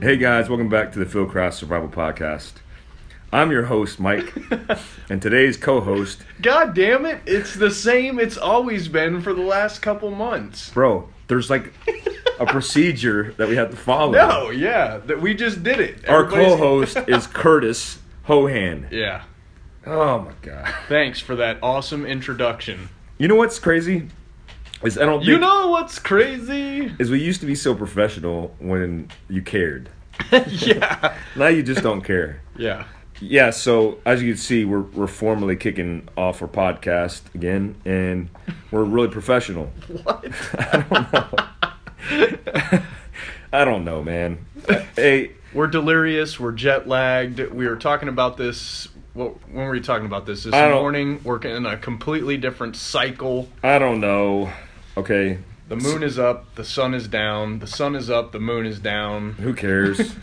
Hey guys, welcome back to the Fieldcraft Survival Podcast. I'm your host, Mike, and today's co-host, God damn it! It's the same. It's always been for the last couple months. bro. There's like a procedure that we have to follow. No, yeah, that we just did it. Our Everybody's- co-host is Curtis Hohan. Yeah. Oh my god. Thanks for that awesome introduction. You know what's crazy? Is I don't think You know what's crazy? is we used to be so professional when you cared. yeah. Now you just don't care. Yeah. Yeah, so as you can see, we're we're formally kicking off our podcast again, and we're really professional. What? I don't know, I don't know, man. Hey, We're delirious. We're jet lagged. We were talking about this. What, when were we talking about this? This I don't- morning. We're in a completely different cycle. I don't know. Okay, The moon is up. The sun is down. The sun is up. The moon is down. who cares?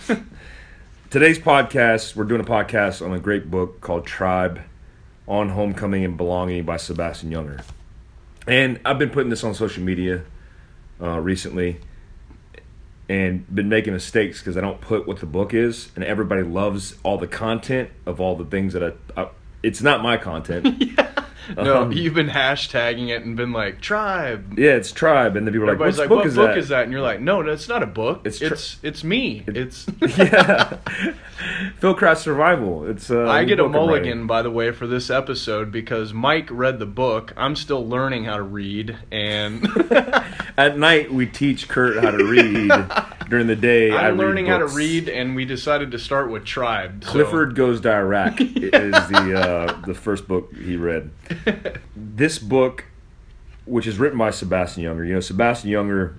Today's podcast, we're doing a podcast on a great book called Tribe on Homecoming and Belonging by Sebastian Junger. And I've been putting this on social media uh, recently and been making mistakes because I don't put what the book is, and everybody loves all the content of all the things that I. I it's not my content. No, Um, you've been hashtagging it and been like tribe. Yeah, it's Tribe, and then people are like, "What like, book, "What is, book that? is that?" And you're like, "No, no, it's not a book. It's It's it's me. It's." yeah, Fieldcraft Survival. It's uh, I get a book I'm writing. mulligan, by the way, for this episode because Mike read the book. I'm still learning how to read, and At night, we teach Kurt how to read. During the day, I I'm read learning how to read. And we decided to start with Tribe. so- Clifford Goes to Iraq is the uh, the first book he read. This book, which is written by Sebastian Junger, you know, Sebastian Junger.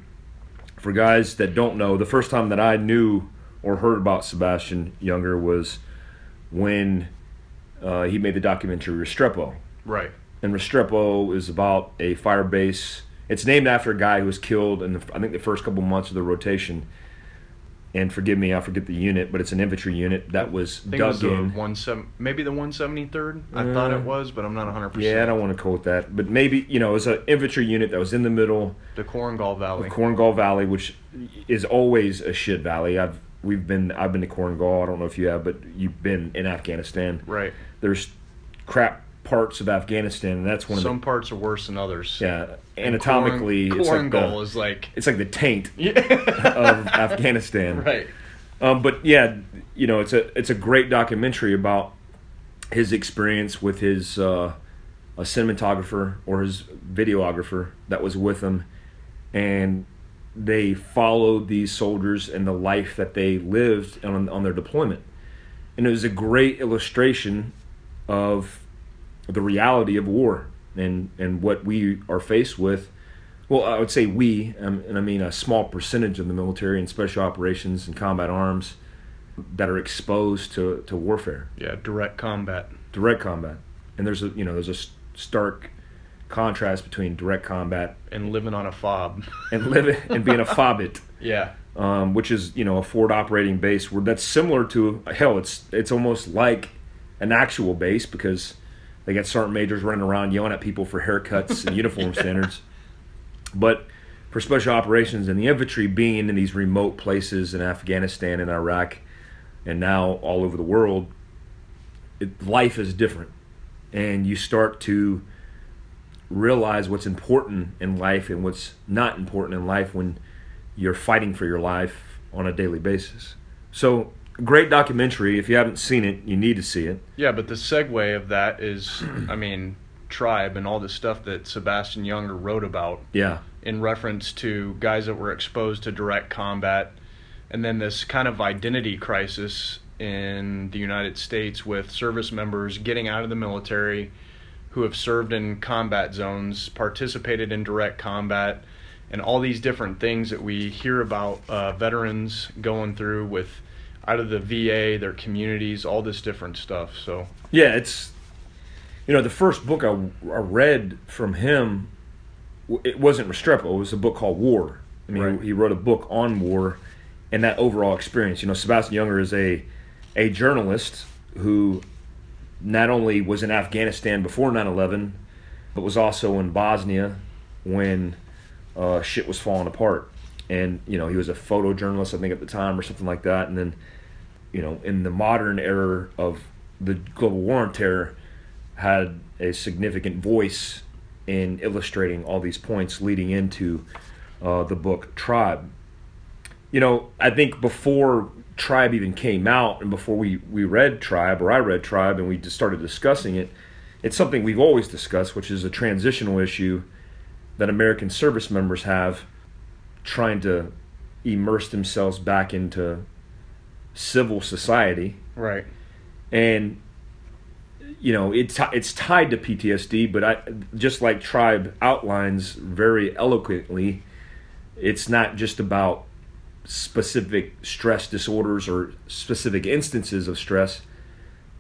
For guys that don't know, the first time that I knew or heard about Sebastian Junger was when uh, he made the documentary Restrepo. right. and Restrepo is about a fire base. It's named after a guy who was killed in the, I think the first couple months of the rotation. And forgive me, I forget the unit, but it's an infantry unit that was I think dug was the in. one seven, maybe the 173rd. I thought Uh, it was, but I'm not 100. percent Yeah, I don't want to quote that, but maybe you know it was an infantry unit that was in the middle The Korengal Valley. Korengal Valley, which is always a shit valley. I've we've been I've been to Korengal. I don't know if you have, but you've been in Afghanistan. right. There's crap parts of Afghanistan, and that's one of Some parts are worse than others. yeah anatomically Koren- it's like Korengal the, is like. it's like the taint Yeah. of Afghanistan. right. Um, but yeah, you know, it's a it's a great documentary about his experience with his uh, a cinematographer or his videographer that was with him, and they followed these soldiers and the life that they lived on on their deployment, and it was a great illustration of the reality of war and and what we are faced with well, I would say we, um, and I mean a small percentage of the military and special operations and combat arms that are exposed to, to warfare, Yeah. Direct combat. direct combat. And there's a you know there's a stark contrast between direct combat and living on a fob. and living and being a FOBIT, yeah. um, which is you know a forward operating base where that's similar to hell. It's it's almost like an actual base because they got sergeant majors running around yelling at people for haircuts and uniform standards. But for special operations and the infantry being in these remote places in Afghanistan and Iraq, and now all over the world, it, life is different, and you start to realize what's important in life and what's not important in life when you're fighting for your life on a daily basis. So, great documentary. If you haven't seen it, you need to see it. Yeah, but the segue of that is, I mean, tribe and all the stuff that Sebastian Junger wrote about Yeah, in reference to guys that were exposed to direct combat, and then this kind of identity crisis in the United States with service members getting out of the military who have served in combat zones, participated in direct combat, and all these different things that we hear about uh, veterans going through with out of the VA, their communities, all this different stuff. So yeah. It's you know the first book I, I read from him. It wasn't Restrepo. It was a book called War. I mean, Right. he wrote a book on war and that overall experience. You know, Sebastian Junger is a a journalist who not only was in Afghanistan before 9/11, but was also in Bosnia when uh, shit was falling apart. and you know he was a photojournalist, I think at the time or something like that. And then, you know, in the modern era of the global war on terror, had a significant voice in illustrating all these points leading into uh, the book Tribe. You know, I think before Tribe even came out and before we, we read Tribe or I read Tribe and we just started discussing it, it's something we've always discussed, which is a transitional issue that American service members have trying to immerse themselves back into civil society. Right. And you know, it's it's tied to PTSD, but I just like Tribe outlines very eloquently, it's not just about specific stress disorders or specific instances of stress,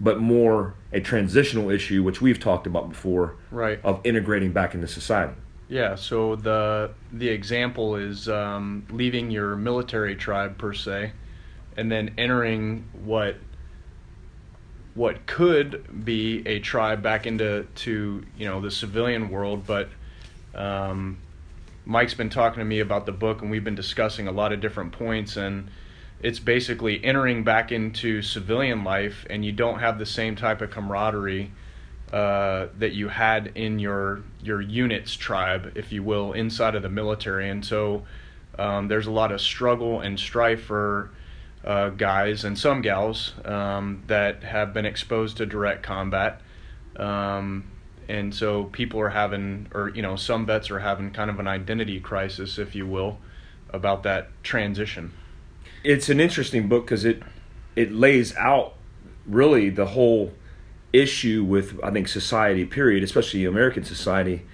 but more a transitional issue, which we've talked about before, Right. of integrating back into society. Yeah, so the the example is um, leaving your military tribe per se, and then entering what what could be a tribe back into to you know the civilian world. But um, Mike's been talking to me about the book, and we've been discussing a lot of different points, and it's basically entering back into civilian life, and you don't have the same type of camaraderie uh, that you had in your your unit's tribe, if you will, inside of the military, and so um, there's a lot of struggle and strife for uh, guys and some gals um, that have been exposed to direct combat, um, and so people are having, or you know, some vets are having kind of an identity crisis, if you will, about that transition. It's an interesting book because it it lays out really the whole issue with I think society period, especially American society,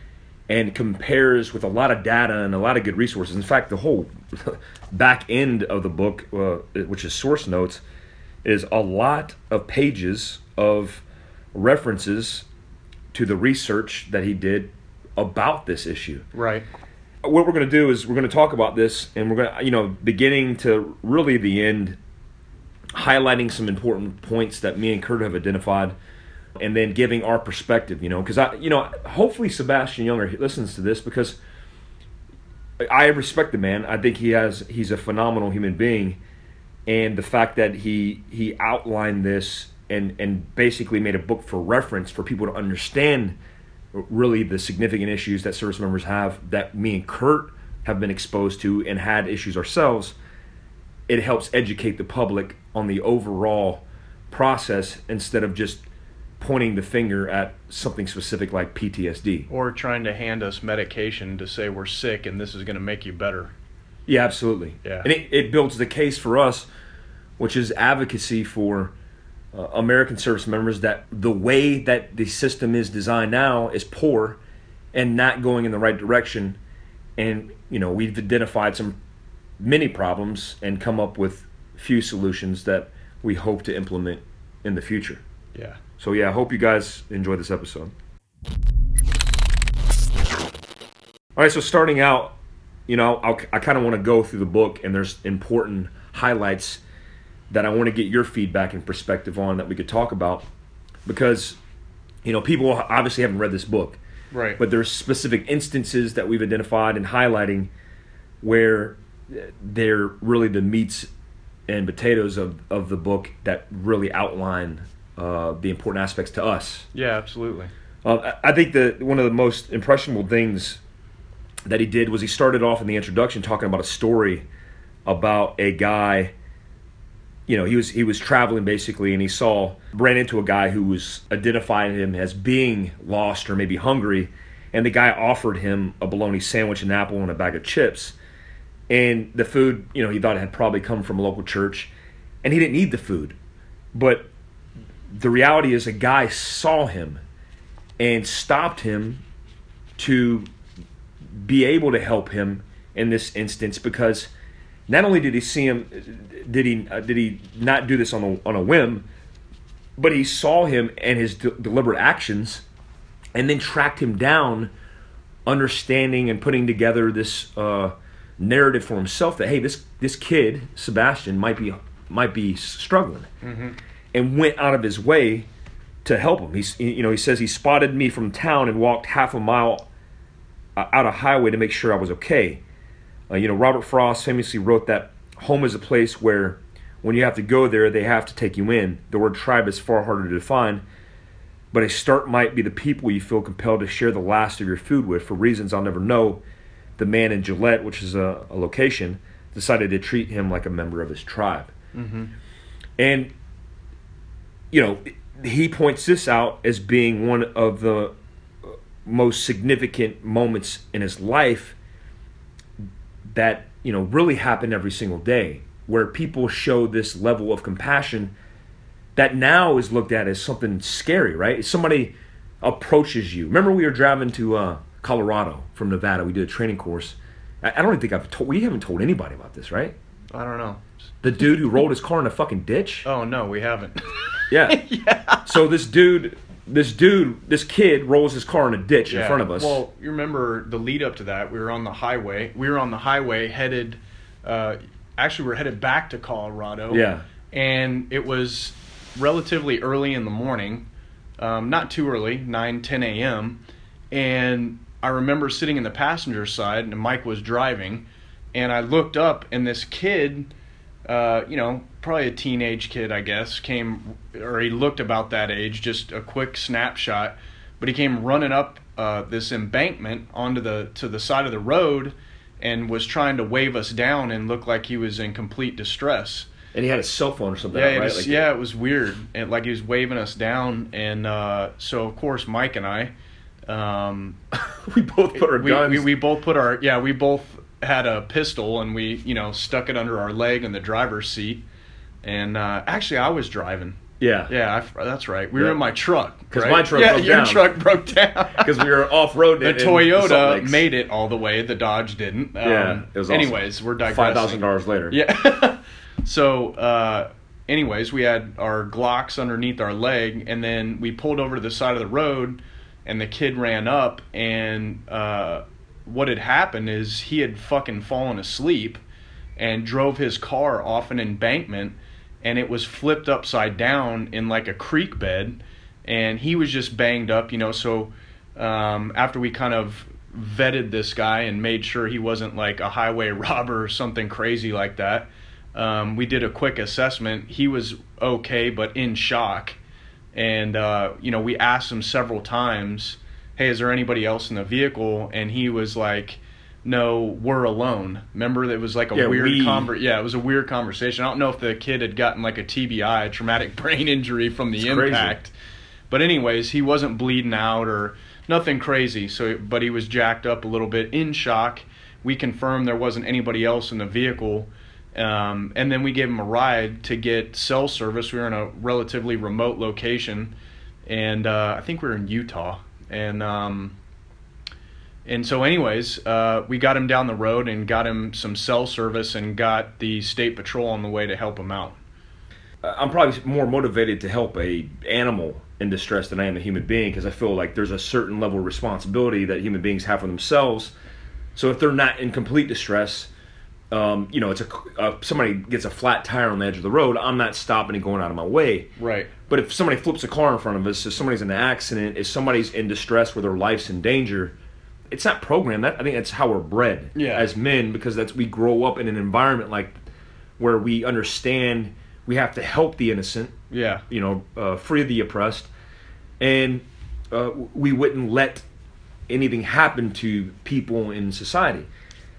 and compares with a lot of data and a lot of good resources. In fact, the whole back end of the book, uh, which is source notes, is a lot of pages of references to the research that he did about this issue Right. what we're going to do is we're going to talk about this and we're going to you know beginning to really the end highlighting some important points that me and kurt have identified and then giving our perspective you know because i you know hopefully sebastian junger listens to this because i respect the man. I think he has he's a phenomenal human being. And the fact that he he outlined this and and basically made a book for reference for people to understand really the significant issues that service members have that me and Kurt have been exposed to and had issues ourselves, it helps educate the public on the overall process instead of just pointing the finger at something specific like PTSD. Or trying to hand us medication to say we're sick and this is going to make you better. Yeah, absolutely. Yeah. And it, it builds the case for us, which is advocacy for uh, American service members that the way that the system is designed now is poor and not going in the right direction. And, you know, we've identified some many problems and come up with few solutions that we hope to implement in the future. Yeah. So, yeah, I hope you guys enjoy this episode. All right, so starting out, you know, I'll, I kind of want to go through the book, and there's important highlights that I want to get your feedback and perspective on that we could talk about because, you know, people obviously haven't read this book, Right. but there's specific instances that we've identified and highlighting where they're really the meats and potatoes of, of the book that really outline uh, the important aspects to us. yeah, absolutely. Uh, I think that one of the most impressionable things that he did was he started off in the introduction talking about a story about a guy. You know, he was he was traveling basically, and he saw ran into a guy who was identifying him as being lost or maybe hungry, and the guy offered him a bologna sandwich, an apple, and a bag of chips. And the food, you know, he thought it had probably come from a local church, and he didn't need the food, but the reality is a guy saw him and stopped him to be able to help him in this instance because not only did he see him did he uh, did he not do this on a on a whim but he saw him and his de- deliberate actions and then tracked him down understanding and putting together this uh, narrative for himself that hey this this kid Sebastian might be might be struggling and went out of his way to help him. He's, you know, he says he spotted me from town and walked half a mile uh, out of highway to make sure I was okay. Uh, you know, Robert Frost famously wrote that home is a place where when you have to go there, they have to take you in. The word tribe is far harder to define, but a start might be the people you feel compelled to share the last of your food with for reasons I'll never know. The man in Gillette, which is a, a location, decided to treat him like a member of his tribe. Mm-hmm. And, you know, he points this out as being one of the most significant moments in his life that, you know, really happen every single day, where people show this level of compassion that now is looked at as something scary, right? If somebody approaches you. Remember, we were driving to uh, Colorado from Nevada. We did a training course. I, I don't think I've told. We haven't told anybody about this, right? I don't know. The dude who rolled his car in a fucking ditch. Oh no, we haven't. Yeah. yeah. So this dude, this dude, this kid rolls his car in a ditch in front of us. Well, you remember the lead up to that? We were on the highway. We were on the highway headed. Uh, actually, we are headed back to Colorado. Yeah. And it was relatively early in the morning, um, not too early, 9, 10 a.m. And I remember sitting in the passenger side, and Mike was driving, and I looked up, and this kid, uh, you know, probably a teenage kid, I guess, came, or he looked about that age, just a quick snapshot, but he came running up uh, this embankment onto the to the side of the road, and was trying to wave us down and looked like he was in complete distress. And he had a cell phone or something, Yeah, right? was, Like- yeah, it was weird. And like he was waving us down, and uh, so of course Mike and I, um, we both put our we, guns. we we both put our yeah we both had a pistol and we you know stuck it under our leg in the driver's seat, and uh, actually I was driving. yeah. Yeah, I, that's right. We were in my truck. 'Cause right? my truck yeah, broke your down. truck broke down. Because we were off road. the Toyota made it all the way. The Dodge didn't. Um, Yeah, it was awesome. Anyways, we're digressing. five thousand dollars later. Yeah. so, uh, anyways, we had our Glocks underneath our leg, and then we pulled over to the side of the road, and the kid ran up, and uh, what had happened is he had fucking fallen asleep, and drove his car off an embankment, and it was flipped upside down in like a creek bed, and he was just banged up, you know. So, um, after we kind of vetted this guy and made sure he wasn't like a highway robber or something crazy like that. Um, we did a quick assessment. He was okay, but in shock. And, uh, you know, we asked him several times, hey, is there anybody else in the vehicle? And he was like, no, we're alone. Remember, it was like a Yeah, weird we- conver- Yeah, it was a weird conversation. I don't know if the kid had gotten like a TBI, a traumatic brain injury from the It's crazy. impact. But anyways, he wasn't bleeding out or nothing crazy. So, but he was jacked up a little bit, in shock. We confirmed there wasn't anybody else in the vehicle, um, and then we gave him a ride to get cell service. We were in a relatively remote location, and uh, I think we were in Utah. And um, and so, anyways, uh, we got him down the road and got him some cell service and got the state patrol on the way to help him out. I'm probably more motivated to help a animal in distress than I am a human being because I feel like there's a certain level of responsibility that human beings have for themselves. So if they're not in complete distress, um, you know, it's a uh, somebody gets a flat tire on the edge of the road. I'm not stopping and going out of my way. Right. But if somebody flips a car in front of us, if somebody's in an accident, if somebody's in distress where their life's in danger, it's not programmed. That I think that's how we're bred Yeah. as men because that's we grow up in an environment like where we understand we have to help the innocent, Yeah. you know, uh, free the oppressed, and uh, we wouldn't let anything happen to people in society.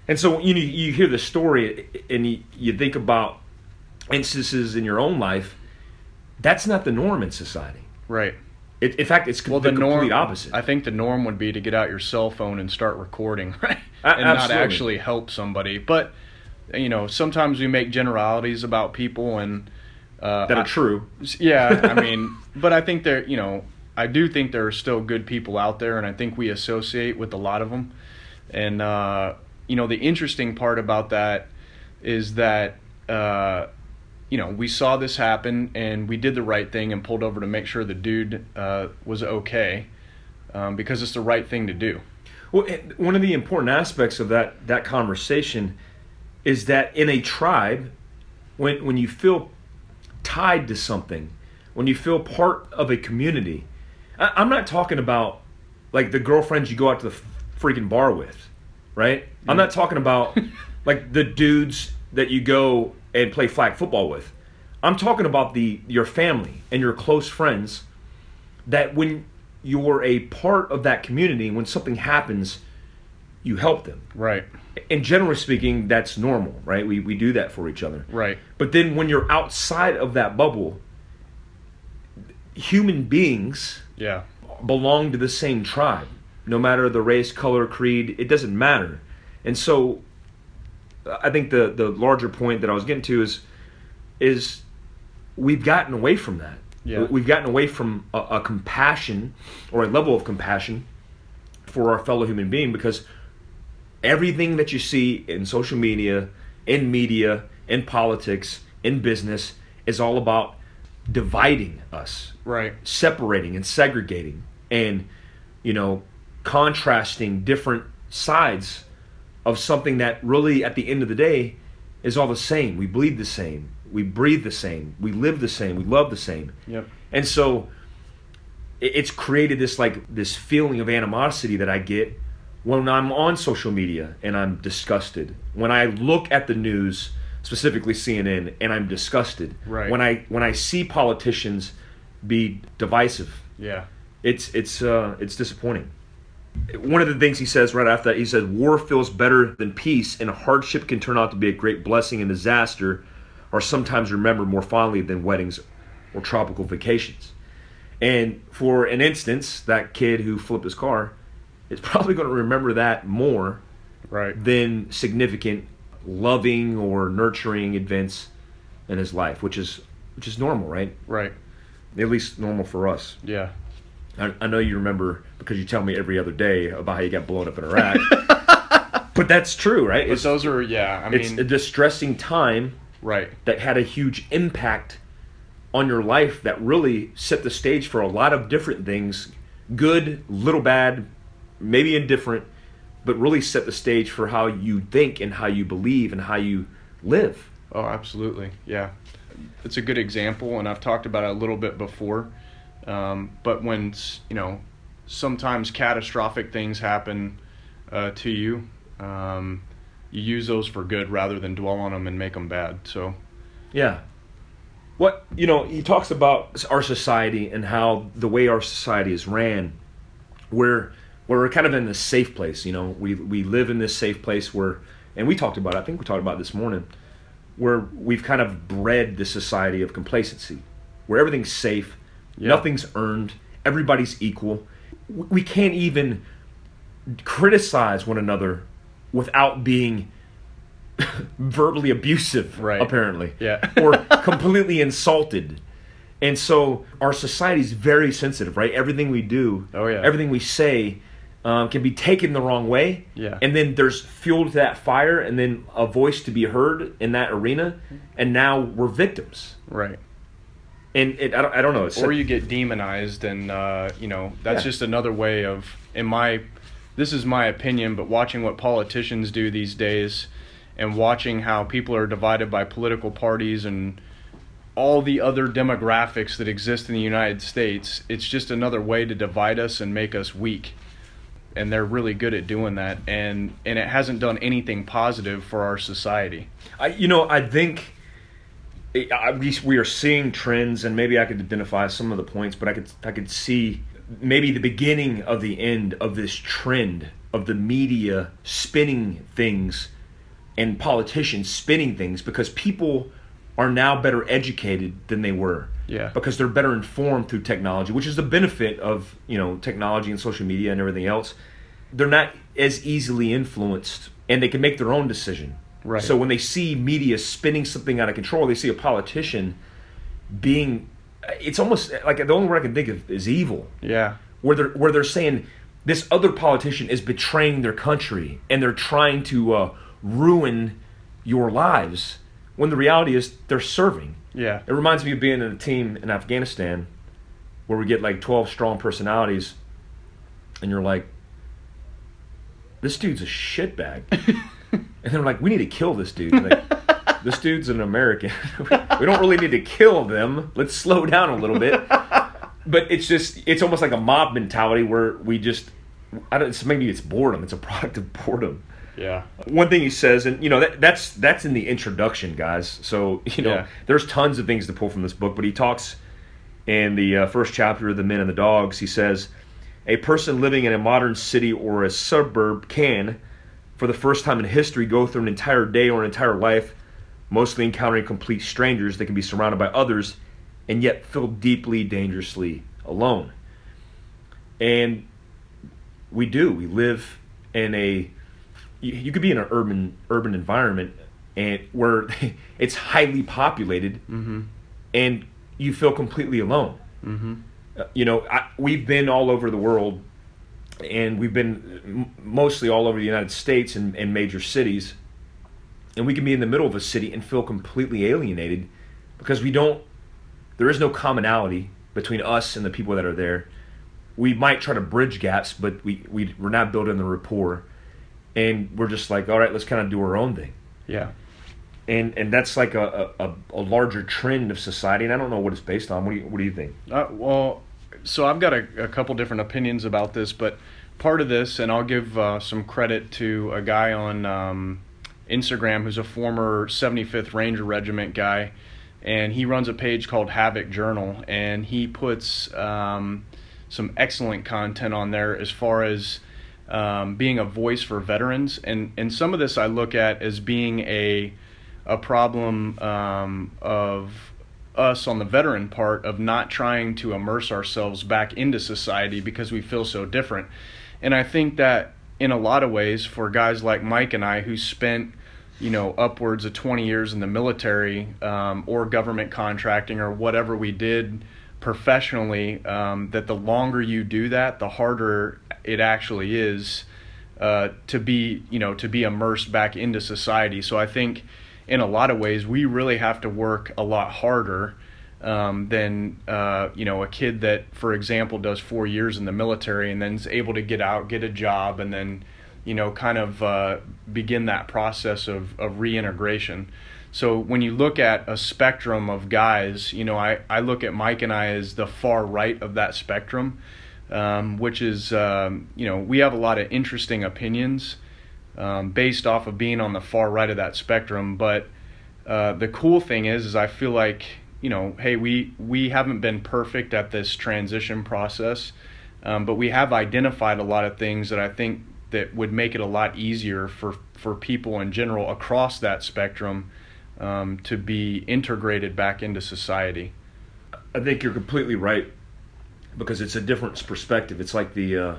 And so you you hear the story and you, you think about instances in your own life. That's not the norm in society. Right. It, in fact, it's Well, the, the complete norm. opposite. I think the norm would be to get out your cell phone and start recording, right? And not actually help somebody. But you know, sometimes we make generalities about people, and uh, that I- are true. Yeah, I mean, but I think there, you know, I do think there are still good people out there, and I think we associate with a lot of them. And uh, you know, the interesting part about that is that uh, you know we saw this happen, and we did the right thing and pulled over to make sure the dude uh, was okay, um, because it's the right thing to do. Well, one of the important aspects of that that conversation is that in a tribe, when when you feel tied to something, when you feel part of a community, I, I'm not talking about like the girlfriends you go out to the freaking bar with, right? I'm not talking about like the dudes that you go and play flag football with. I'm talking about the your family and your close friends that when you're a part of that community, when something happens, you help them. Right. And generally speaking, that's normal, right? We we do that for each other. Right. But then when you're outside of that bubble, human beings Yeah. belong to the same tribe. No matter the race, color, creed, it doesn't matter. And so I think the the larger point that I was getting to is is we've gotten away from that. Yeah. We've gotten away from a, a compassion or a level of compassion for our fellow human being because everything that you see in social media, in media, in politics, in business is all about dividing us Right. separating and segregating and you know contrasting different sides of something that really at the end of the day is all the same we bleed the same we breathe the same we live the same we love the same Yep. and so it's created this like this feeling of animosity that I get when I'm on social media and I'm disgusted. When I look at the news, specifically CNN, and I'm disgusted. Right. When I when I see politicians be divisive, Yeah. it's it's uh, it's disappointing. One of the things he says right after that, he says, "War feels better than peace, and hardship can turn out to be a great blessing, and disaster are sometimes remembered more fondly than weddings or tropical vacations." And for an instance, that kid who flipped his car is probably going to remember that more Right. than significant, loving or nurturing events in his life, which is which is normal, right? Right. At least normal for us. Yeah. I, I know you remember because you tell me every other day about how you got blown up in Iraq. but that's true, right? But It's, those are yeah. I it's mean. a distressing time right. that had a huge impact on your life that really set the stage for a lot of different things good, little bad, maybe indifferent, but really set the stage for how you think and how you believe and how you live. Oh, absolutely. Yeah. It's a good example, and I've talked about it a little bit before. Um, but when, you know, sometimes catastrophic things happen uh, to you, um, you use those for good rather than dwell on them and make them bad. So, Yeah. What you know, he talks about our society and how the way our society is ran, where where we're kind of in this safe place. You know, we we live in this safe place where, and we talked about. it, I think we talked about it this morning, where we've kind of bred the society of complacency, where everything's safe, Yeah. nothing's earned, everybody's equal. We can't even criticize one another without being verbally abusive Right. apparently Yeah. or completely insulted and so our society is very sensitive right everything we do Oh, yeah. everything we say um, can be taken the wrong way Yeah. and then there's fuel to that fire and then a voice to be heard in that arena and now we're victims right. And it, I, don't, I don't know it's or you get demonized and uh, you know that's Yeah. just another way of in my this is my opinion but watching what politicians do these days and watching how people are divided by political parties and all the other demographics that exist in the United States it's just another way to divide us and make us weak. And they're really good at doing that. And and it hasn't done anything positive for our society. I, you know, I think we, we are seeing trends, and maybe I could identify some of the points, but I could I could see maybe the beginning of the end of this trend of the media spinning things and politicians spinning things because people are now better educated than they were. Yeah. Because they're better informed through technology, which is the benefit of, you know, technology and social media and everything else. They're not as easily influenced and they can make their own decision. Right. So when they see media spinning something out of control, they see a politician being it's almost like the only word I can think of is evil yeah where they're where they're saying this other politician is betraying their country and they're trying to uh, ruin your lives when the reality is they're serving. yeah It reminds me of being in a team in Afghanistan where we get like 12 strong personalities and you're like this dude's a shitbag. and they're like we need to kill this dude. Like, this dude's an American. we don't really need to kill them. Let's slow down a little bit but it's just it's almost like a mob mentality where we just I don't it's maybe it's boredom it's a product of boredom Yeah. One thing he says, and you know that, that's that's in the introduction, guys. So you know Yeah. there's tons of things to pull from this book, but he talks in the uh, first chapter of the Men and the Dogs. He says, a person living in a modern city or a suburb can, for the first time in history, go through an entire day or an entire life, mostly encountering complete strangers that can be surrounded by others, and yet feel deeply, dangerously alone. And we do. We live in a you, could be in an urban urban environment and where it's highly populated and you feel completely alone Uh, you know I, we've been all over the world and we've been mostly all over the united states and, and major cities. And we can be in the middle of a city and feel completely alienated because we don't there is no commonality between us and the people that are there. We might try to bridge gaps but we, we we're not building the rapport. And we're just like all right let's kind of do our own thing. Yeah. and and that's like a, a, a larger trend of society and i don't know what it's based on. What do you, what do you think? Uh, well, so I've got a, a couple different opinions about this, but part of this, and I'll give uh, some credit to a guy on um, Instagram who's a former 75th Ranger Regiment guy, and he runs a page called Havok Journal, and he puts um, some excellent content on there as far as um, being a voice for veterans, and and some of this I look at as being a a problem um, of us on the veteran part of not trying to immerse ourselves back into society because we feel so different. And I think that in a lot of ways, for guys like Mike and I who spent, you know, upwards of 20 years in the military um, or government contracting or whatever we did professionally, um, that the longer you do that, the harder it actually is uh, to be, you know, to be immersed back into society. So I think in a lot of ways, we really have to work a lot harder um, than uh, you know a kid that, for example, does four years in the military and then is able to get out, get a job, and then you know kind of uh, begin that process of, of reintegration. So when you look at a spectrum of guys, you know I, I look at Mike and I as the far right of that spectrum, um, which is um, you know we have a lot of interesting opinions um, based off of being on the far right of that spectrum. But uh, the cool thing is, is I feel like you know, hey, we we haven't been perfect at this transition process, um, but we have identified a lot of things that I think that would make it a lot easier for for people in general across that spectrum um, to be integrated back into society. I think you're completely right because it's a different perspective. It's like the, uh,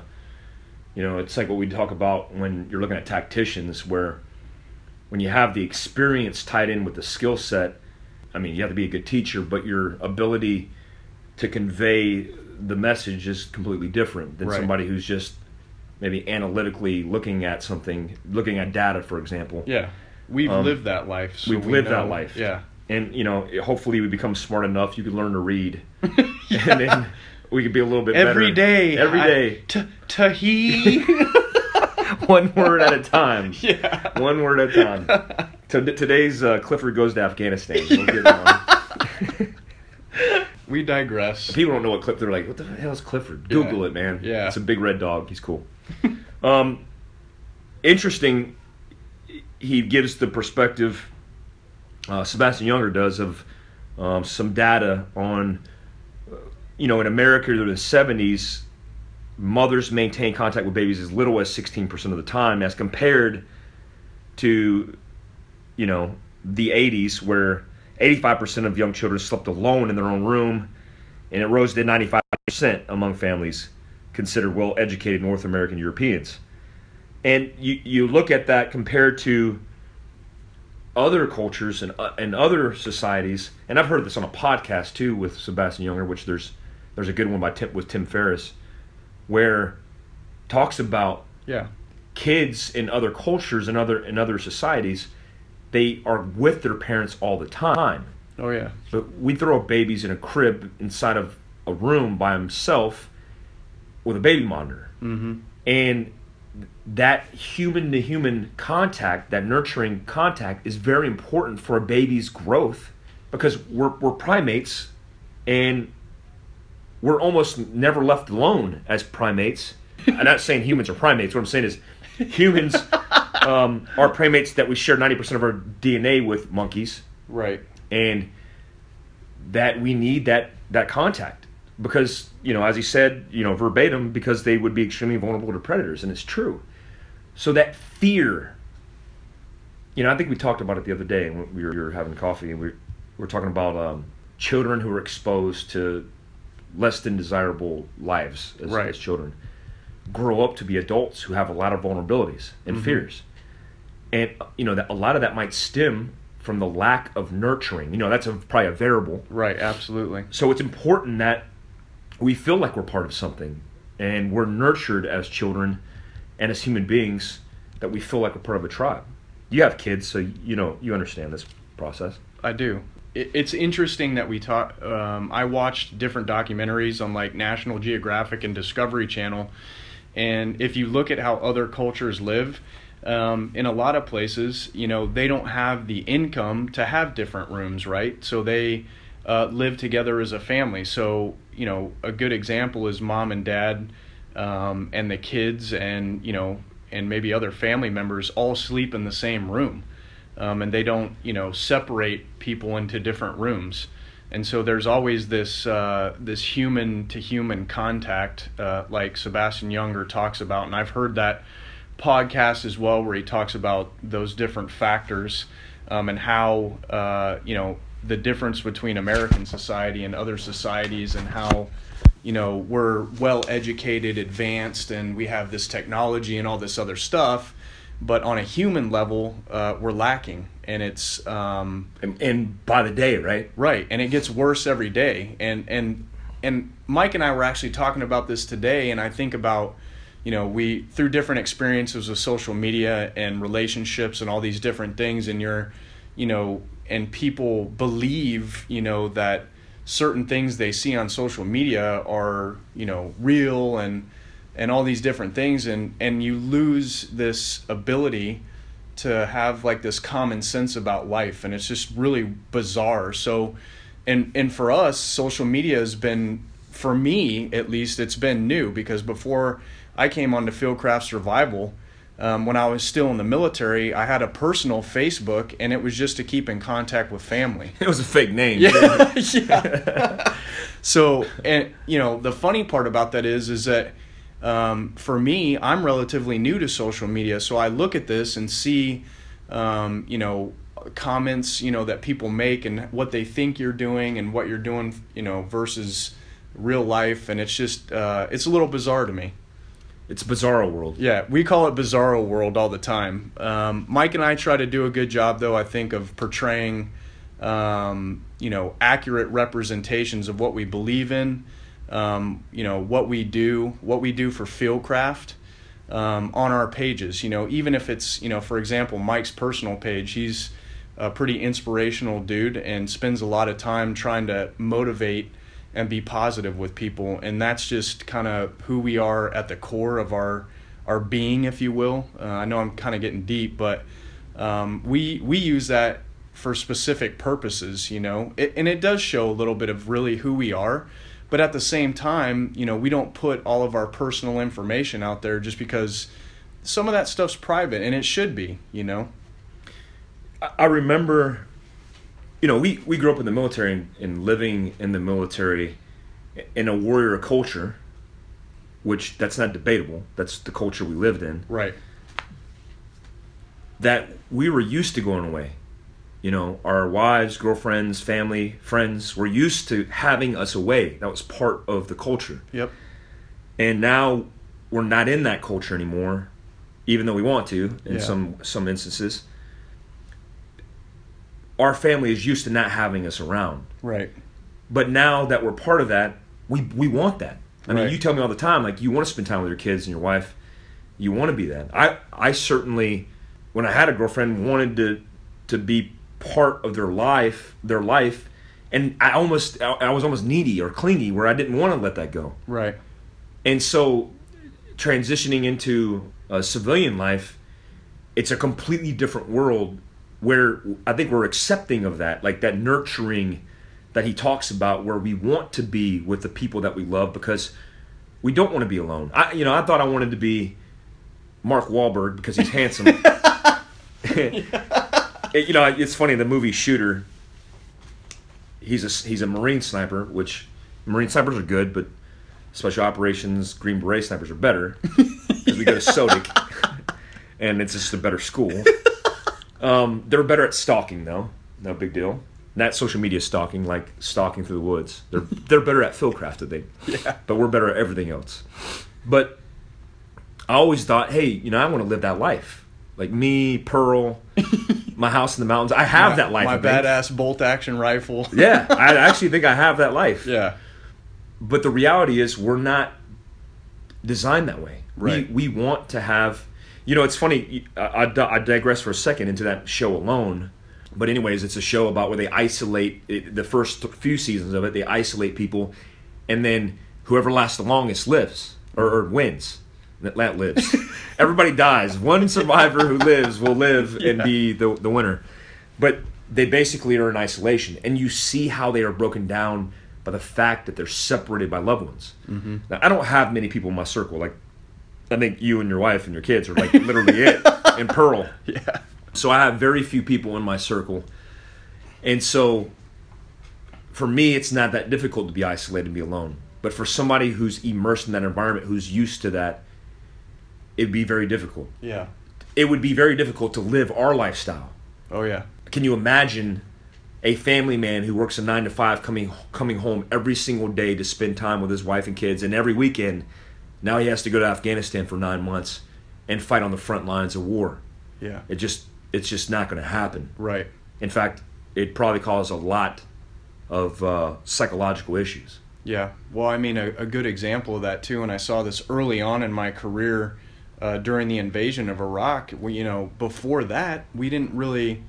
you know, it's like what we talk about when you're looking at tacticians, where when you have the experience tied in with the skill set, I mean, you have to be a good teacher, but your ability to convey the message is completely different than Right. somebody who's just maybe analytically looking at something, looking at data, for example. Yeah, we've Um, lived that life. So we've we lived that life. Yeah. and you know hopefully we become smart enough you can learn to read and then we could be a little bit Every better day. Every day. T- Tahi. one word at a time yeah. one word at a time so today's uh, clifford goes to afghanistan We'll. We digress. people don't know what clifford they're like what the hell is clifford google it man Yeah. it's a big red dog he's cool um, interesting he gives the perspective uh, sebastian junger does of um, some data on you know in america in the 70s mothers maintain contact with babies as little as 16% of the time as compared to you know the 80s where 85% of young children slept alone in their own room and it rose to 95% among families considered well educated North American Europeans. And you, you look at that compared to other cultures and, uh, and other societies, and I've heard this on a podcast too with Sebastian Junger, which there's there's a good one by Tim, with Tim Ferriss, where talks about Yeah. kids in other cultures and other in other societies, they are with their parents all the time. Oh yeah. But we throw babies in a crib inside of a room by himself with a baby monitor. Mm-hmm. And that human to human contact, that nurturing contact, is very important for a baby's growth because we're, we're primates and we're almost never left alone as primates. I'm not saying humans are primates. What I'm saying is humans um, our primates that we share 90% of our DNA with monkeys, Right. and that we need that that contact because you know as he said you know verbatim because they would be extremely vulnerable to predators and it's true so that fear you know i think we talked about it the other day when we were, we were having coffee and we were, we were talking about um, children who are exposed to less than desirable lives as, Right. as children grow up to be adults who have a lot of vulnerabilities and mm-hmm. fears and you know that a lot of that might stem from the lack of nurturing you know that's a, probably a variable Right. Absolutely. so it's important that we feel like we're part of something and we're nurtured as children and as human beings that we feel like we're part of a tribe you have kids so you know you understand this process I do. It, it's interesting that we talk. Um, I watched different documentaries on like National Geographic and Discovery Channel, and if you look at how other cultures live, um, in a lot of places, you know, they don't have the income to have different rooms, right? So they uh, live together as a family. So you know, a good example is mom and dad, um, and the kids, and you know, and maybe other family members all sleep in the same room um, and they don't you know separate people into different rooms. And so there's always this uh, this human to human contact uh, like Sebastian Junger talks about. And I've heard that podcast as well where he talks about those different factors um, and how uh, you know the difference between American society and other societies and how you know we're well educated advanced and we have this technology and all this other stuff but on a human level uh, we're lacking. And it's um, and, and by the day right? Right. And it gets worse every day. And and and mike and i were actually talking about this today. And i think about you know we through different experiences with social media and relationships and all these different things and you're you know and people believe you know that certain things they see on social media are you know real and and all these different things and and you lose this ability to have like this common sense about life and it's just really bizarre. So and and for us social media has been for me at least it's been new because before i came on to fieldcraft survival um, when i was still in the military i had a personal facebook and it was just to keep in contact with family. It was a fake name yeah, yeah. so, and you know, the funny part about that is, is that um, for me, I'm relatively new to social media, so I look at this and see, um, you know, comments, you know, that people make and what they think you're doing and what you're doing, you know, versus real life, and it's just, uh, it's a little bizarre to me. it's a bizarro world Yeah, we call it Bizarro World all the time. Um, Mike and I try to do a good job, though, I think, of portraying, um, you know, accurate representations of what we believe in, um, you know, what we do, what we do for Fieldcraft um, on our pages. You know, even if it's, you know, for example, Mike's personal page, he's a pretty inspirational dude and spends a lot of time trying to motivate and be positive with people. And that's just kind of who we are at the core of our our being if you will. Uh, i know i'm kind of getting deep but um, we we use that for specific purposes you know? It, and it does show a little bit of really who we are but at the same time you know we don't put all of our personal information out there just because some of that stuff's private and it should be you know I- remember, you know, we, we grew up in the military and, and living in the military in a warrior culture, which that's not debatable. That's the culture we lived in. right That we were used to going away. You know, our wives, girlfriends, family, friends were used to having us away. That was part of the culture. yep And now we're not in that culture anymore, even though we want to in Yeah. some some instances. Our family is used to not having us around. right But now that we're part of that, we we want that. I mean, you tell me all the time, like you want to spend time with your kids and your wife. You want to be that. I I certainly, when I had a girlfriend, wanted to to be part of their life, their life, and I almost I was almost needy or clingy where I didn't want to let that go. right And so, transitioning into uh, civilian life, it's a completely different world where I think we're accepting of that, like that nurturing that he talks about, where we want to be with the people that we love because we don't want to be alone. I, you know, I thought I wanted to be Mark Wahlberg because he's handsome, It- you know, it's funny. The movie Shooter. He's a he's a Marine sniper, which Marine snipers are good, but Special Operations Green Beret snipers are better because we go to SOTIC, and it's just a better school. Um, they're better at stalking, though. No big deal. Not social media stalking, like stalking through the woods. They're they're better at fieldcraft, I think. Yeah. But we're better at everything else. But I always thought, hey, you know, I want to live that life. Like me, Pearl, my house in the mountains. I have that life. My badass bolt action rifle. Yeah, I actually think I have that life. Yeah. But the reality is, we're not designed that way. Right. We, we want to have, you know, it's funny. I, I I digress for a second into that show alone. But, anyways, it's a show about where they isolate it, the first few seasons of it, they isolate people, and then whoever lasts the longest lives or, or wins. That lives. Everybody dies. One survivor who lives will live and be the, the winner. But they basically are in isolation, and you see how they are broken down by the fact that they're separated by loved ones. Mm-hmm. Now, I don't have many people in my circle. Like, I think you and your wife and your kids are like literally it, and Pearl. Yeah. So I have very few people in my circle, and so for me, it's not that difficult to be isolated and be alone. But for somebody who's immersed in that environment, who's used to that, it'd be very difficult. Yeah. It would be very difficult to live our lifestyle Oh yeah. can you imagine a family man who works a nine to five coming coming home every single day to spend time with his wife and kids, and every weekend now he has to go to Afghanistan for nine months and fight on the front lines of war. Yeah. It just it's just not going to happen. Right. In fact, it probably cause a lot of uh, psychological issues. Yeah. Well, I mean, a, a good example of that too, and I saw this early on in my career uh, during the invasion of Iraq. We, you know, before that, we didn't really,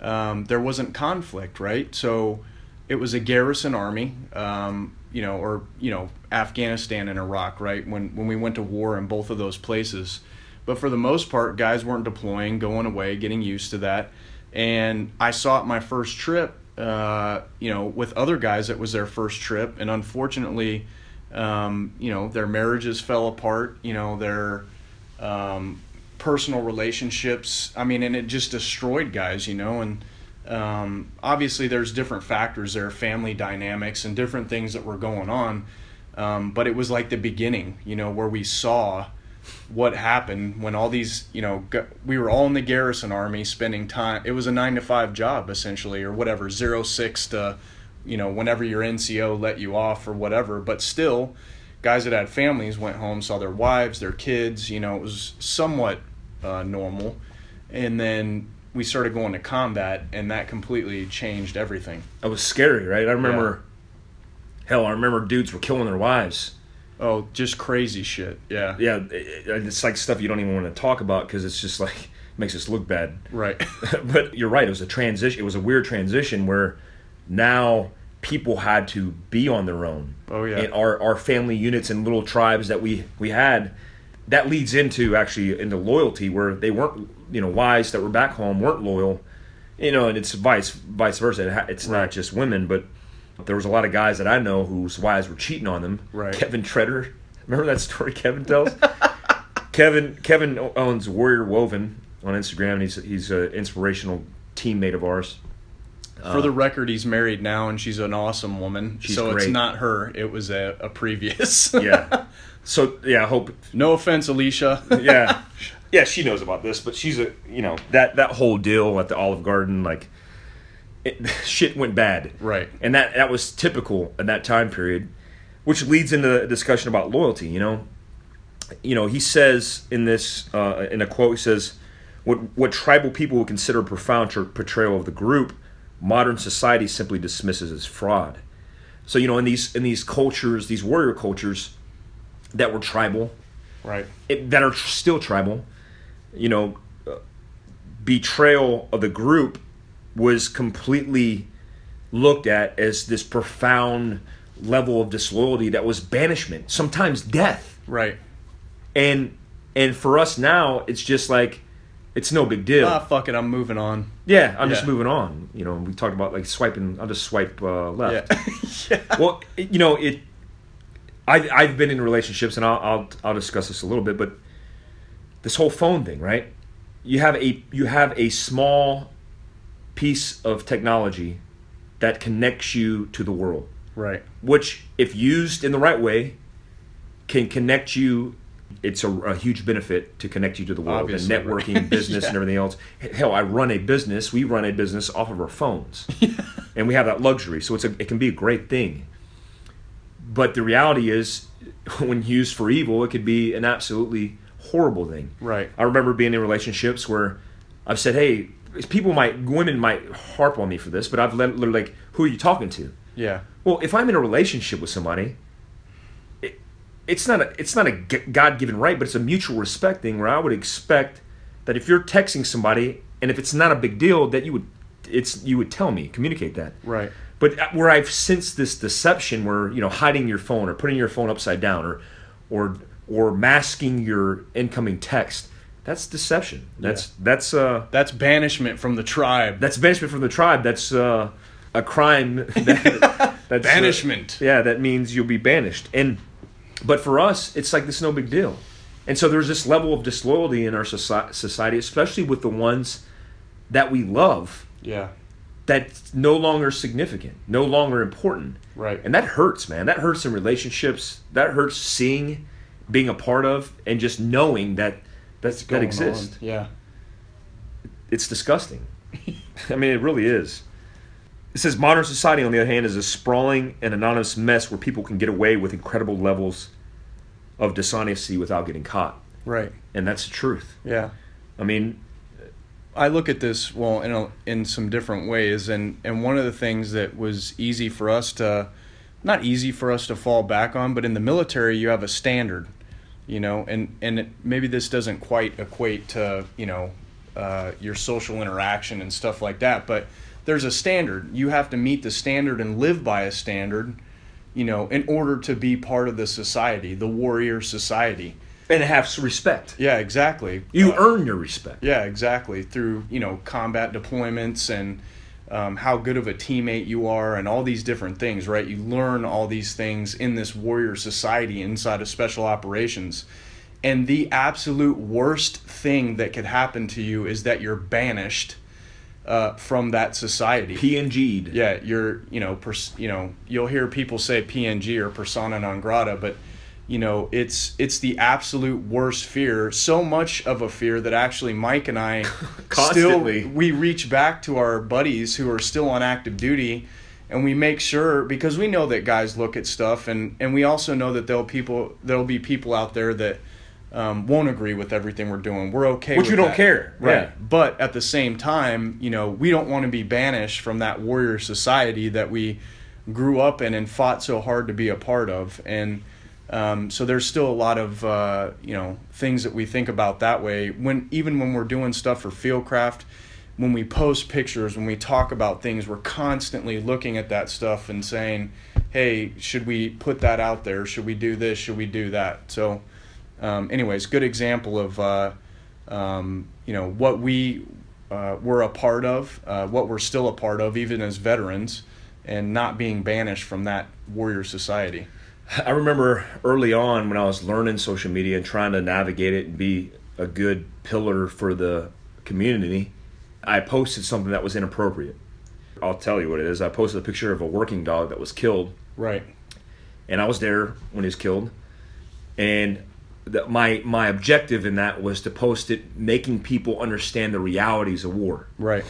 um, there wasn't conflict, right? So it was a garrison army, um, you know, or you know, Afghanistan and Iraq, right? When when we went to war in both of those places, but for the most part, guys weren't deploying, going away, getting used to that. And I saw it my first trip, uh, you know, with other guys. It was their first trip, and unfortunately, um, you know, their marriages fell apart. You know, their um, personal relationships. I mean, and it just destroyed guys. You know, and um, obviously there's different factors there, family dynamics, and different things that were going on. Um, but it was like the beginning, you know, where we saw what happened when all these, you know, we were all in the garrison army spending time. It was a nine to five job essentially, or whatever, zero six to, you know, whenever your NCO let you off or whatever. But still, guys that had families went home, saw their wives, their kids. You know, it was somewhat uh, normal. And then we started going to combat, and that completely changed everything. It was scary, right? I remember. Hell, I remember dudes were killing their wives. Oh, just crazy shit. Yeah. Yeah, it- it- it's like stuff you don't even want to talk about because it's just like makes us look bad. Right. but you're right. It was a transition. It was a weird transition where now people had to be on their own. Oh, yeah. And our our family units and little tribes that we we had, that leads into actually into loyalty where they weren't you know wives that were back home weren't loyal, you know, and it's vice vice versa. It's not just women, but there was a lot of guys that I know whose wives were cheating on them. Right. Kevin Treader. Remember that story Kevin tells? Kevin Kevin owns Warrior Woven on Instagram, and he's he's an inspirational teammate of ours. For the record, he's married now, and she's an awesome woman. She's so it's not her; it was a, a previous. Yeah. So yeah, I hope no offense, Alicia. yeah, yeah, she knows about this, but she's a you know that that whole deal at the Olive Garden, like it, shit went bad, Right. And that that was typical at that time period, which leads into a discussion about loyalty. You know, you know, he says in this uh, in a quote, he says, "What what tribal people would consider a profound portrayal of the group, modern society simply dismisses as fraud." So you know, in these in these cultures, these warrior cultures that were tribal, right. it, that are tr- still tribal, you know, uh, betrayal of the group was completely looked at as this profound level of disloyalty that was banishment, sometimes death. Right. And and for us now, it's just like it's no big deal. Ah, fuck it. I'm moving on. yeah, I'm just moving on. You know, we talked about like swiping. I'll just swipe uh, left. Yeah. yeah. well, it- you know, it. I I've been in relationships, and I'll, I'll I'll discuss this a little bit, but this whole phone thing, right? you have a you have a small piece of technology that connects you to the world, Right. which if used in the right way can connect you it's a, a huge benefit to connect you to the world Obviously, and right. networking business and everything else. Hell i run a business. We run a business off of our phones. And we have that luxury so it's a, it can be a great thing. But the reality is when used for evil it could be an absolutely horrible thing. Right. i remember being in relationships where i've said hey people might women might harp on me for this but i've let, literally like who are you talking to? Yeah. well, if I'm in a relationship with somebody, it's not a it's not a God given right, but it's a mutual respect thing where I would expect that if you're texting somebody and if it's not a big deal, that you would it's you would tell me, communicate that. Right. But uh, where I've sensed this deception, where you know hiding your phone or putting your phone upside down or or or masking your incoming text, that's deception. That's that's uh That's banishment from the tribe. that's banishment from the tribe. That's uh, a crime. That, that's, uh, Banishment. yeah, that means you'll be banished. And but for us, it's like this no big deal. And so there's this level of disloyalty in our society, especially with the ones that we love, yeah. that's no longer significant, no longer important. Right. And that hurts, man. That hurts in relationships. That hurts seeing, being a part of, and just knowing that that's, that exists on. Yeah. it's disgusting. I mean, it really is. It says modern society, on the other hand, is a sprawling and anonymous mess where people can get away with incredible levels of dishonesty without getting caught, Right. and that's the truth. Yeah. I mean, I look at this well in a, in some different ways, and and one of the things that was easy for us to, not easy for us to fall back on, but in the military you have a standard, you know, and and it, maybe this doesn't quite equate to you know, uh, your social interaction and stuff like that, but there's a standard. You have to meet the standard and live by a standard, you know, in order to be part of the society, the warrior society. and have respect. Yeah, exactly. You Uh, earn your respect. yeah, exactly. Through you know combat deployments and um, how good of a teammate you are, and all these different things. Right, you learn all these things in this warrior society inside of special operations. And the absolute worst thing that could happen to you is that you're banished uh, from that society. PNG'd. Yeah, you're you know pers- you know you'll hear people say PNG or persona non grata, but you know it's it's the absolute worst fear. So much of a fear that actually Mike and I Constantly. still we reach back to our buddies who are still on active duty. And we make sure because we know that guys look at stuff, and, and we also know that there'll people there'll be people out there that um, won't agree with everything we're doing. We're okay, Which we don't that. care. right? Yeah. But at the same time, you know, we don't want to be banished from that warrior society that we grew up in and fought so hard to be a part of. And um, so there's still a lot of uh, you know things that we think about that way. When even when we're doing stuff for Fieldcraft, when we post pictures, when we talk about things, we're constantly looking at that stuff and saying, "Hey, should we put that out there? Should we do this? Should we do that?" So, um, anyways, good example of uh, um, you know what we uh, were a part of, uh, what we're still a part of, even as veterans, and not being banished from that warrior society. I remember early on when I was learning social media and trying to navigate it and be a good pillar for the community, I posted something that was inappropriate. I'll tell you what it is. I posted a picture of a working dog that was killed, Right. and I was there when he was killed. And the, my my objective in that was to post it, making people understand the realities of war Right.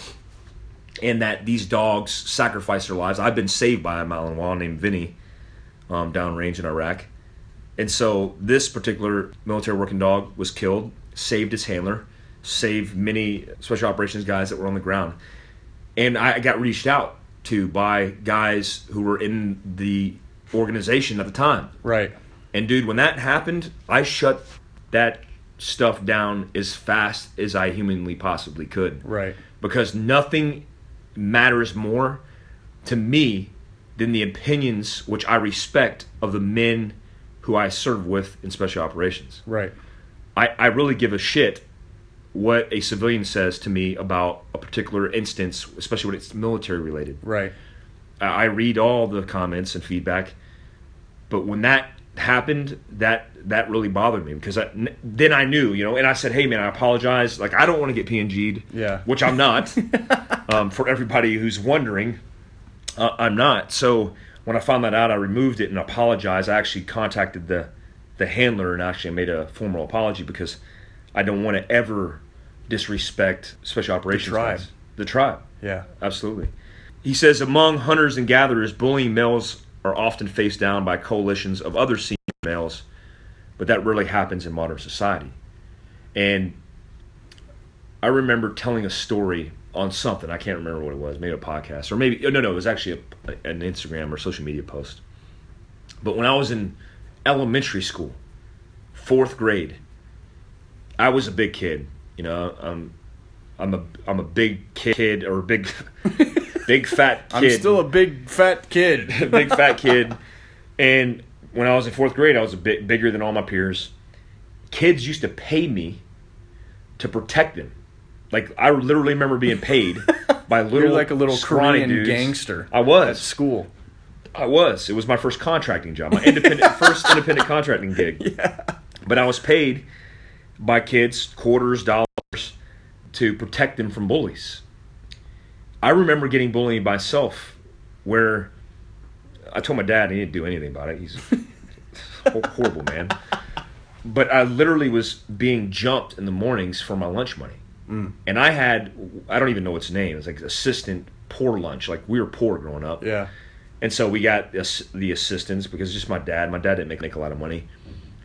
and that these dogs sacrifice their lives. I've been saved by a Malinois named Vinny um, downrange in Iraq. And so this particular military working dog was killed, saved his handler, saved many special operations guys that were on the ground. And I got reached out to by guys who were in the organization at the time. Right. And dude, when that happened, I shut that stuff down as fast as I humanly possibly could Right. because nothing matters more to me than the opinions which I respect of the men who I serve with in special operations. Right. I, I really give a shit what a civilian says to me about a particular instance, especially when it's military related. Right. I I read all the comments and feedback, but when that happened, that that really bothered me because I, n- then I knew, you know, and I said, "Hey, man, I apologize. Like, I don't want to get PNG'd, Yeah. which I'm not. um, for everybody who's wondering, uh, I'm not. So when I found that out, I removed it and apologized. I actually contacted the the handler and actually made a formal apology because I don't want to ever disrespect special operations tribe. guys. The tribe. Yeah. Absolutely. He says among hunters and gatherers, bullying males are often faced down by coalitions of other senior males, but that rarely happens in modern society. And I remember telling a story on something. I can't remember what it was. Maybe a podcast or maybe oh, no, no. It was actually a, an Instagram or social media post. But when I was in elementary school, fourth grade, I was a big kid. You know, I'm a I'm a big kid or a big big fat kid. I'm still a big fat kid. big fat kid. And when I was in fourth grade, I was a bit bigger than all my peers. Kids used to pay me to protect them. Like I literally remember being paid by little You're like a little Korean dudes. gangster. I At was. school. I was. It was my first contracting job, my independent first independent contracting gig. Yeah. But I was paid by kids quarters, dollars to protect them from bullies. I remember getting bullied myself, where I told my dad he didn't do anything about it. He's a horrible man. But I literally was being jumped in the mornings for my lunch money, mm. and I had I don't even know its name. It's like assistant poor lunch. Like we were poor growing up. Yeah. And so we got the the assistants because it's just my dad. My dad didn't make, make a lot of money.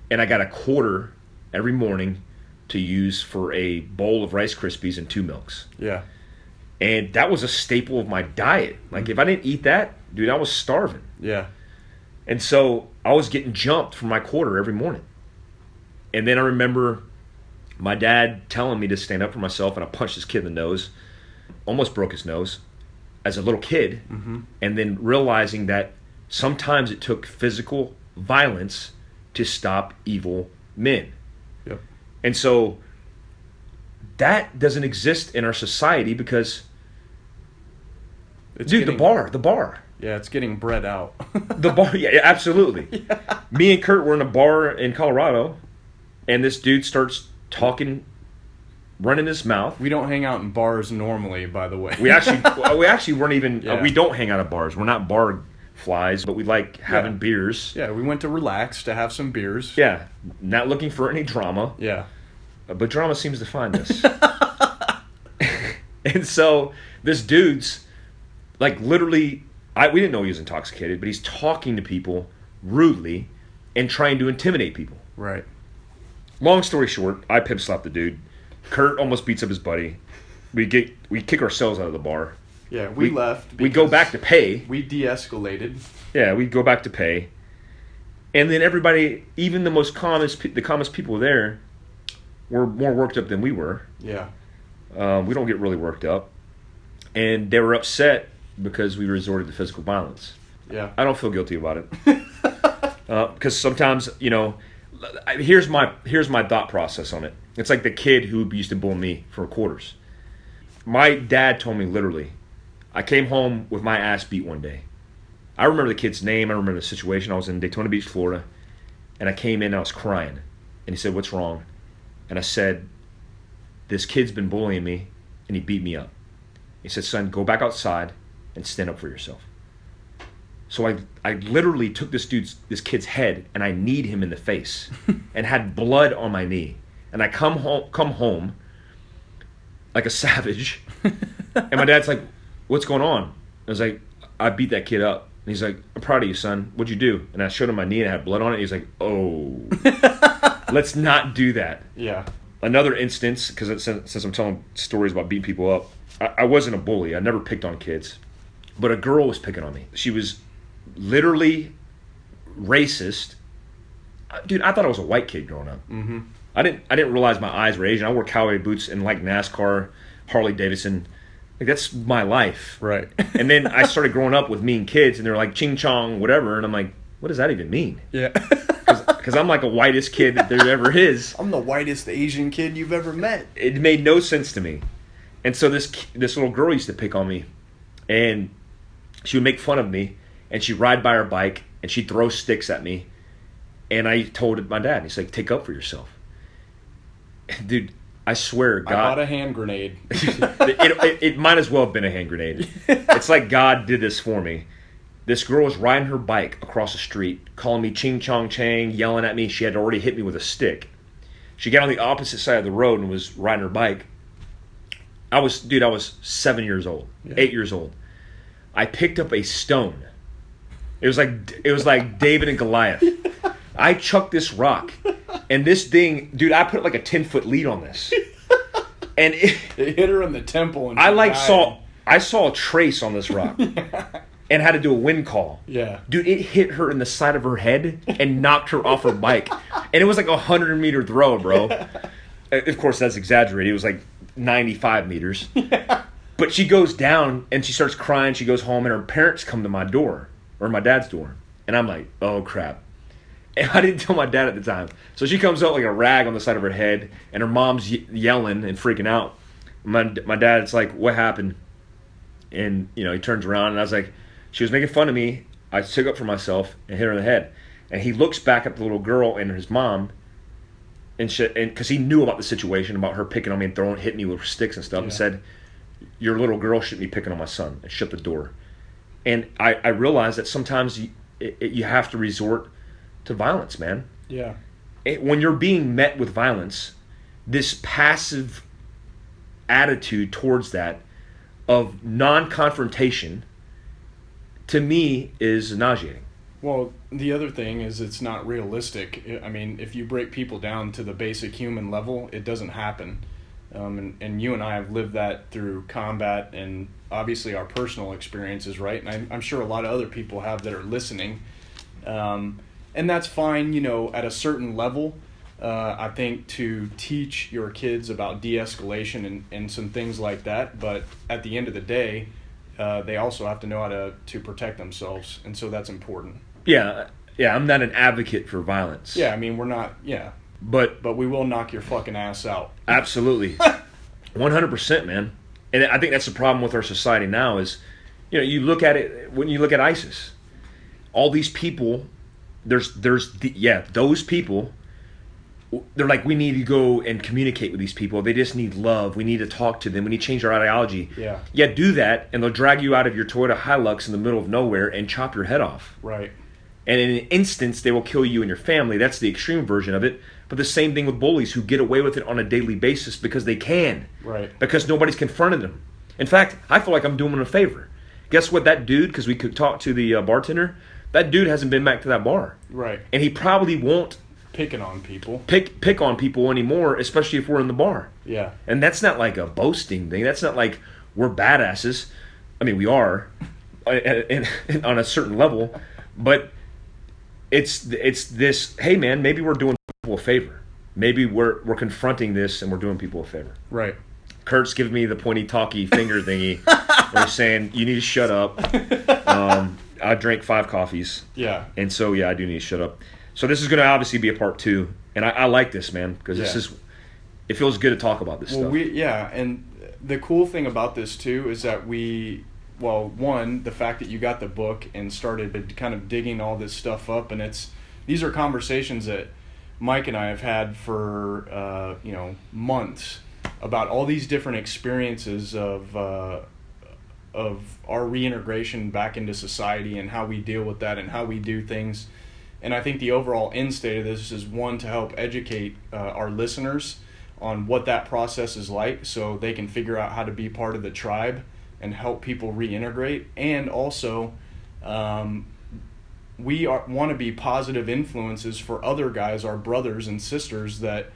And I got a quarter every morning to use for a bowl of Rice Krispies and two milks. Yeah. And that was a staple of my diet. Like if I didn't eat that, dude, I was starving. Yeah. And so I was getting jumped for my quarter every morning. And then I remember my dad telling me to stand up for myself, and I punched this kid in the nose, almost broke his nose as a little kid. Mm-hmm. And then realizing that sometimes it took physical violence to stop evil men. Yep. And so that doesn't exist in our society because, It's dude, the bar, the bar. Yeah, it's getting bred out. The bar, yeah, yeah, absolutely. Me and Kurt were in a bar in Colorado, and this dude starts talking, running his mouth. we don't hang out in bars normally, by the way. We actually, we actually weren't even. Uh, we don't hang out at bars. We're not bar flies, but we like having Yeah. beers. yeah, we went to relax to have some beers. Yeah, not looking for any drama, Yeah. uh, but drama seems to find us. and so this dude's like literally, I we didn't know he was intoxicated, but he's talking to people rudely and trying to intimidate people. Right. Long story short, I pimp slap the dude. Kurt almost beats up his buddy. We get we kick ourselves out of the bar. Yeah, we, We- left. We go back to pay. We de-escalated. Yeah, we go back to pay. And then everybody, even the most calmest, the calmest people there, were more worked up than we were. Yeah. Um, we don't get really worked up, and they were upset because we resorted to physical violence. Yeah. I don't feel guilty about it uh, because sometimes you know. Here's my here's my thought process on it. It's like the kid who used to bully me for quarters. My dad told me literally, I came home with my ass beat one day. I remember the kid's name. I remember the situation. I was in Daytona Beach, Florida, and I came in. and I was crying, and he said, "What's wrong?" And I said, "This kid's been bullying me, and he beat me up." He said, "Son, go back outside and stand up for yourself." So I, I literally took this dude's, this kid's head and I kneed him in the face, and had blood on my knee. And I come home, come home, like a savage. and my dad's like, "What's going on?" I was like, "I beat that kid up." And he's like, "I'm proud of you, son. What'd you do?" And I showed him my knee and I had blood on it. He's like, "Oh, let's not do that." Yeah. another instance because since, since I'm telling stories about beating people up, I, I wasn't a bully. I never picked on kids, but a girl was picking on me. She was literally racist. Uh, Dude, I thought I was a white kid growing up. Mm-hmm. I didn't. I didn't realize my eyes were Asian. I wore cowboy boots and like NASCAR, Harley Davidson. Like that's my life. Right. And then I started growing up with mean kids, and they're like ching chong, whatever, and I'm like, what does that even mean? yeah. Because I'm like a whitest kid that there ever is. I'm the whitest Asian kid you've ever met. it made no sense to me. And so this this little girl used to pick on me, and she would make fun of me, and she'd ride by her bike, and she'd throw sticks at me, And I told my dad, he's like, take up for yourself. Dude, I swear, I God. bought a hand grenade. it, it, it might as well have been a hand grenade. It's like God did this for me. This girl was riding her bike across the street, calling me ching chong chang, yelling at me. She had already hit me with a stick. She got on the opposite side of the road and was riding her bike. I was, dude, I was seven years old, eight years old. I picked up a stone. It was like it was like David and Goliath. I chucked this rock, and this thing, dude, I put like a ten foot lead on this, and it, It hit her in the temple, and I like died. saw I saw a trace on this rock, and had to do a wind call. Yeah. Dude, it hit her in the side of her head and knocked her off her bike, and it was like a hundred meter throw, bro. Uh, Of course, that's exaggerated. It was like ninety five meters. But she goes down and she starts crying. She goes home, and her parents come to my door or my dad's door, and I'm like, oh crap. And I didn't tell my dad at the time. So she comes out like a rag on the side of her head, and her mom's ye- yelling and freaking out. My my dad's like, what happened? And you know, he turns around, and I was like, she was making fun of me. I took up for myself and hit her in the head. And he looks back at the little girl and his mom, and because he knew about the situation about her picking on me and throwing, hitting me with sticks and stuff, and said, "Your little girl shouldn't be picking on my son," and shut the door. And I, I realized that sometimes you, it, it- you have to resort to violence, man. Yeah. It, when you're being met with violence, this passive attitude towards that of non-confrontation, to me, is nauseating. Well, the other thing is it's not realistic. I mean, if you break people down to the basic human level, it doesn't happen. Um, and, and you and I have lived that through combat and obviously our personal experiences, right? And I'm, I'm sure a lot of other people have that are listening. Um, and that's fine, you know, at a certain level. Uh, I think to teach your kids about de escalation and, and some things like that. But at the end of the day, uh, they also have to know how to, to protect themselves. And so that's important. Yeah, yeah. I'm not an advocate for violence. Yeah, I mean, we're not, yeah, but but we will knock your fucking ass out. Absolutely, one hundred percent, man. And I think that's the problem with our society now is, you know, you look at it when you look at ISIS, all these people, there's there's the, yeah those people. They're like we need to go and communicate with these people. They just need love. We need to talk to them. We need to change our ideology. Yeah. Yeah, do that, and they'll drag you out of your Toyota Hilux in the middle of nowhere and chop your head off Right. and in an instance they will kill you and your family that's the extreme version of it but the same thing with bullies who get away with it on a daily basis because they can Right. because nobody's confronted them in fact i feel like i'm doing them a favor guess what that dude because we could talk to the uh, bartender that dude hasn't been back to that bar Right. and he probably won't Picking on people. pick pick on people anymore especially if we're in the bar Yeah. and that's not like a boasting thing that's not like we're badasses i mean we are uh, and- and- on a certain level but it's it's this hey man maybe we're doing people a favor. Maybe we're we're confronting this and we're doing people a favor. Right. kurt's giving me the pointy talky finger thingy where he's saying you need to shut up. Um, i drank five coffees. Yeah. and so yeah i do need to shut up. So this is going to obviously be a part two and i, I like this man because this is it feels good to talk about this Well, stuff. we yeah, and the cool thing about this too is that we, well, one, the fact that you got the book and started kind of digging all this stuff up, and it's these are conversations that Mike and I have had for uh, you know months about all these different experiences of. Uh, of our reintegration back into society and how we deal with that and how we do things. And I think the overall end state of this is one to help educate uh, our listeners on what that process is like so they can figure out how to be part of the tribe and help people reintegrate. And also, um, we are, want to be positive influences for other guys, our brothers and sisters that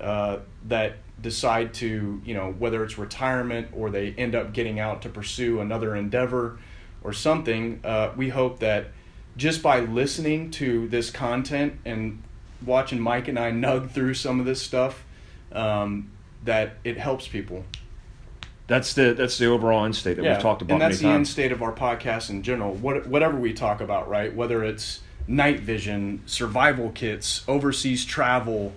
uh, that decide to, you know, whether it's retirement or they end up getting out to pursue another endeavor or something. Uh, we hope that just by listening to this content and watching Mike and I nug through some of this stuff, um, that it helps people. That's the that's the overall end state that we've talked about and that's many the end state of our podcast in general. What whatever we talk about, right? Whether it's night vision, survival kits, overseas travel,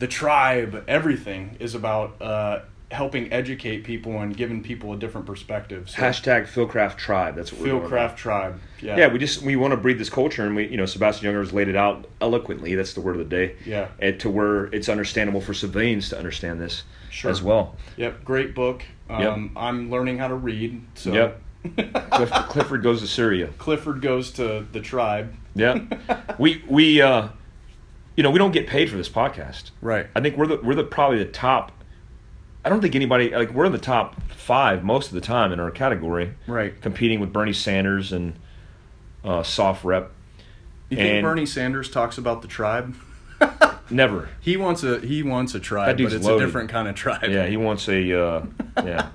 the tribe, everything is about uh, helping educate people and giving people a different perspective. So, Hashtag Fieldcraft Tribe. That's what we're doing. Tribe. Yeah. Yeah, we just we want to breed this culture, and we you know Sebastian Junger has laid it out eloquently. That's the word of the day. Yeah. And to where it's understandable for civilians to understand this Sure. as well. Yep. Great book. Um, I'm learning how to read. So. Yep. Cliff, Clifford goes to Syria. Clifford goes to the tribe. Yeah, we we uh, you know we don't get paid for this podcast. Right. I think we're the we're the probably the top. I don't think anybody like we're in the top five most of the time in our category, Right. competing with Bernie Sanders and uh, SOFREP. You think And- Bernie Sanders talks about the tribe? Never. He wants a he wants a tribe, but it's loaded. a different kind of tribe. Yeah, he wants a. Uh, yeah,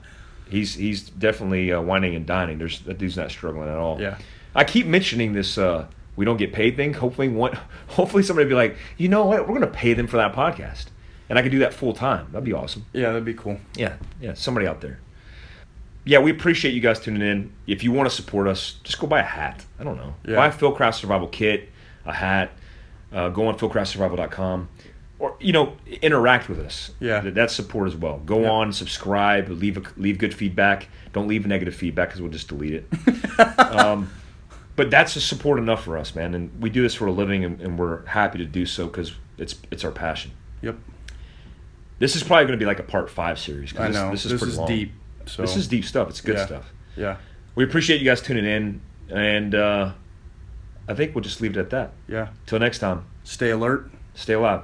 he's he's definitely uh, whining and dining. There's that dude's not struggling at all. Yeah. I keep mentioning this. Uh, we don't get paid thing. Hopefully, one. Hopefully, somebody will be like, you know what? We're going to pay them for that podcast, and I could do that full time. That'd be awesome. Yeah, that'd be cool. Yeah, yeah. Somebody out there. Yeah, we appreciate you guys tuning in. If you want to support us, just go buy a hat. I don't know. Yeah. Buy a Fieldcraft Survival kit, a hat. Uh, go on fieldcraftsurvival.com. Or you know, interact with us. Yeah. That- that's support as well. Go Yeah. on, subscribe, leave a, leave good feedback. Don't leave negative feedback because we'll just delete it. um, but that's just support enough for us, man. And we do this for a living, and, and we're happy to do so because it's it's our passion. Yep. This is probably going to be like a part five series. I this, know. This is pretty long. deep. So This is deep stuff. It's good Yeah. stuff. Yeah. We appreciate you guys tuning in, and uh, I think we'll just leave it at that. Yeah. Till next time, Stay alert. stay alive.